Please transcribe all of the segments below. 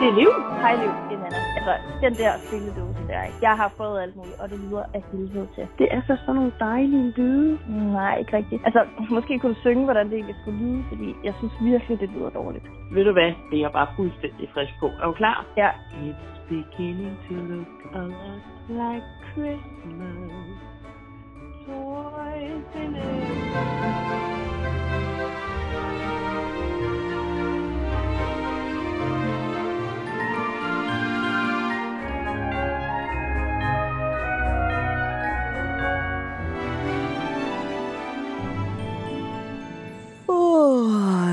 Det er liv. Hej Liv, det er Nana. Altså, den der spilledåse der, ikke? Jeg har prøvet alt muligt, og det lyder af helvede til. Det er så sådan nogle dejlige lyde. Nej, ikke rigtigt. Altså, måske kunne du synge, hvordan det egentlig skulle lyde, fordi jeg synes virkelig, det lyder dårligt. Ved du hvad? Det er jeg bare fuldstændig frisk på. Er du klar? Ja. It's beginning to look a lot like Christmas. Toys in it.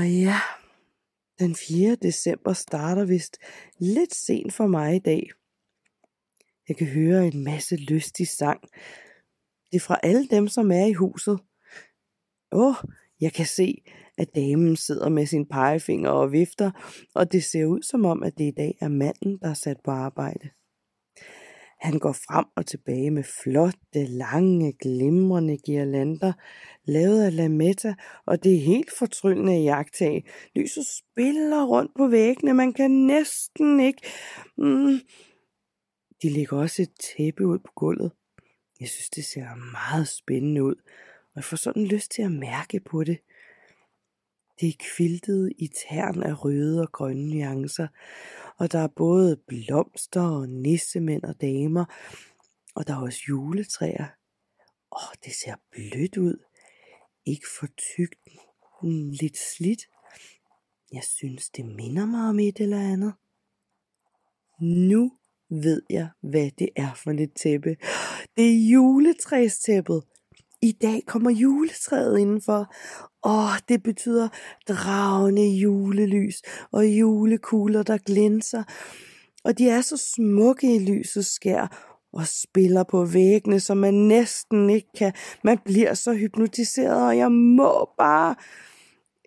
Ja. Den 4. december starter vist lidt sent for mig i dag. Jeg kan høre en masse lystig sang. Det er fra alle dem, som er i huset. Åh, oh, jeg kan se, at damen sidder med sin pegefinger og vifter, og det ser ud som om, at det i dag er manden, der er sat på arbejde. Han går frem og tilbage med flotte, lange, glimrende girlander, lavet af lametta, og det er helt fortryllende i jagttag. Lyset spiller rundt på væggene, man kan næsten ikke... Mm. De lægger også et tæppe ud på gulvet. Jeg synes, det ser meget spændende ud, og jeg får sådan lyst til at mærke på det. Det er kviltet i tern af røde og grønne nuancer, og der er både blomster og nissemænd og damer, og der er også juletræer. Åh, det ser blødt ud. Ikke for tykt, lidt slidt. Jeg synes, det minder mig om et eller andet. Nu ved jeg, hvad det er for et tæppe. Det er juletræstæppet. I dag kommer juletræet indenfor. Åh, det betyder dragende julelys og julekugler, der glinser. Og de er så smukke i lysets skær og spiller på væggene, så man næsten ikke kan. Man bliver så hypnotiseret, og jeg må bare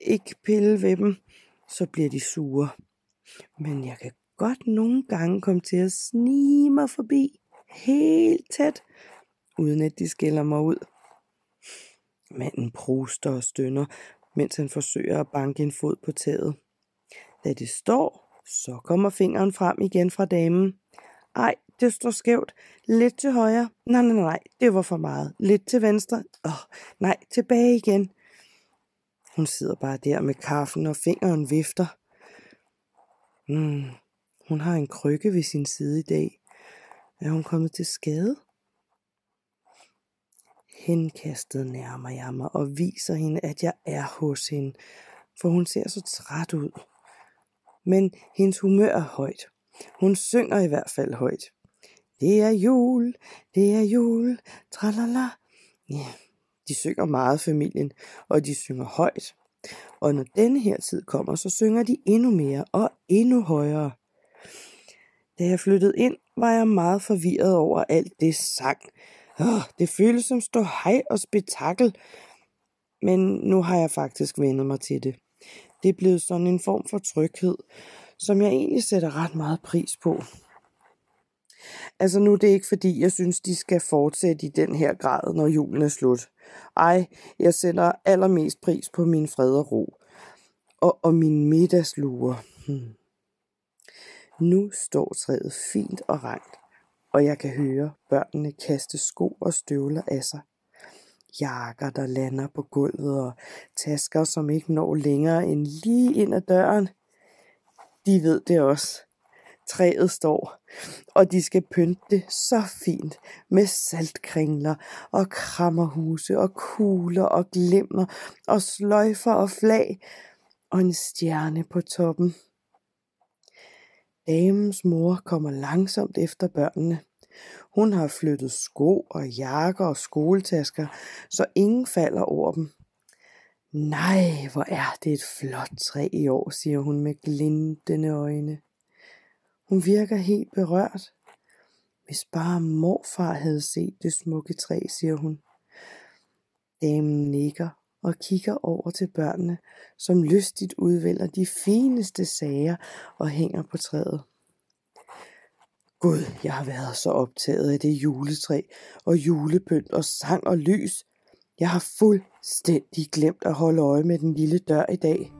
ikke pille ved dem. Så bliver de sure. Men jeg kan godt nogle gange komme til at snige mig forbi helt tæt, uden at de skiller mig ud. Manden pruster og stønner, mens han forsøger at banke en fod på taget. Da det står, så kommer fingeren frem igen fra damen. Ej, det står skævt. Lidt til højre. Nej, nej, nej, det var for meget. Lidt til venstre. Åh, oh, nej, tilbage igen. Hun sidder bare der med kaffen og fingeren vifter. Mm, hun har en krykke ved sin side i dag. Er hun kommet til skade? Henkastet nærmer jeg mig og viser hende, at jeg er hos hende, for hun ser så træt ud. Men hendes humør er højt. Hun synger i hvert fald højt. Det er jul, det er jul, tralala. Ja, de synger meget familien, og de synger højt. Og når denne her tid kommer, så synger de endnu mere og endnu højere. Da jeg flyttede ind, var jeg meget forvirret over alt det sang, det føles som stå hej og spektakel. Men nu har jeg faktisk vendet mig til det. Det er blevet sådan en form for tryghed, som jeg egentlig sætter ret meget pris på. Altså nu er det ikke fordi, jeg synes, de skal fortsætte i den her grad, når julen er slut. Ej, jeg sætter allermest pris på min fred og ro. Og, og min middagslure. Hmm. Nu står træet fint og rent og jeg kan høre børnene kaste sko og støvler af sig. Jakker, der lander på gulvet, og tasker, som ikke når længere end lige ind ad døren. De ved det også. Træet står, og de skal pynte det så fint med saltkringler og krammerhuse og kugler og glimmer og sløjfer og flag og en stjerne på toppen. Damens mor kommer langsomt efter børnene. Hun har flyttet sko og jakker og skoletasker, så ingen falder over dem. Nej, hvor er det et flot træ i år, siger hun med glintende øjne. Hun virker helt berørt. Hvis bare morfar havde set det smukke træ, siger hun. Damen nikker og kigger over til børnene, som lystigt udvælger de fineste sager og hænger på træet. Gud, jeg har været så optaget af det juletræ og julepynt og sang og lys. Jeg har fuldstændig glemt at holde øje med den lille dør i dag.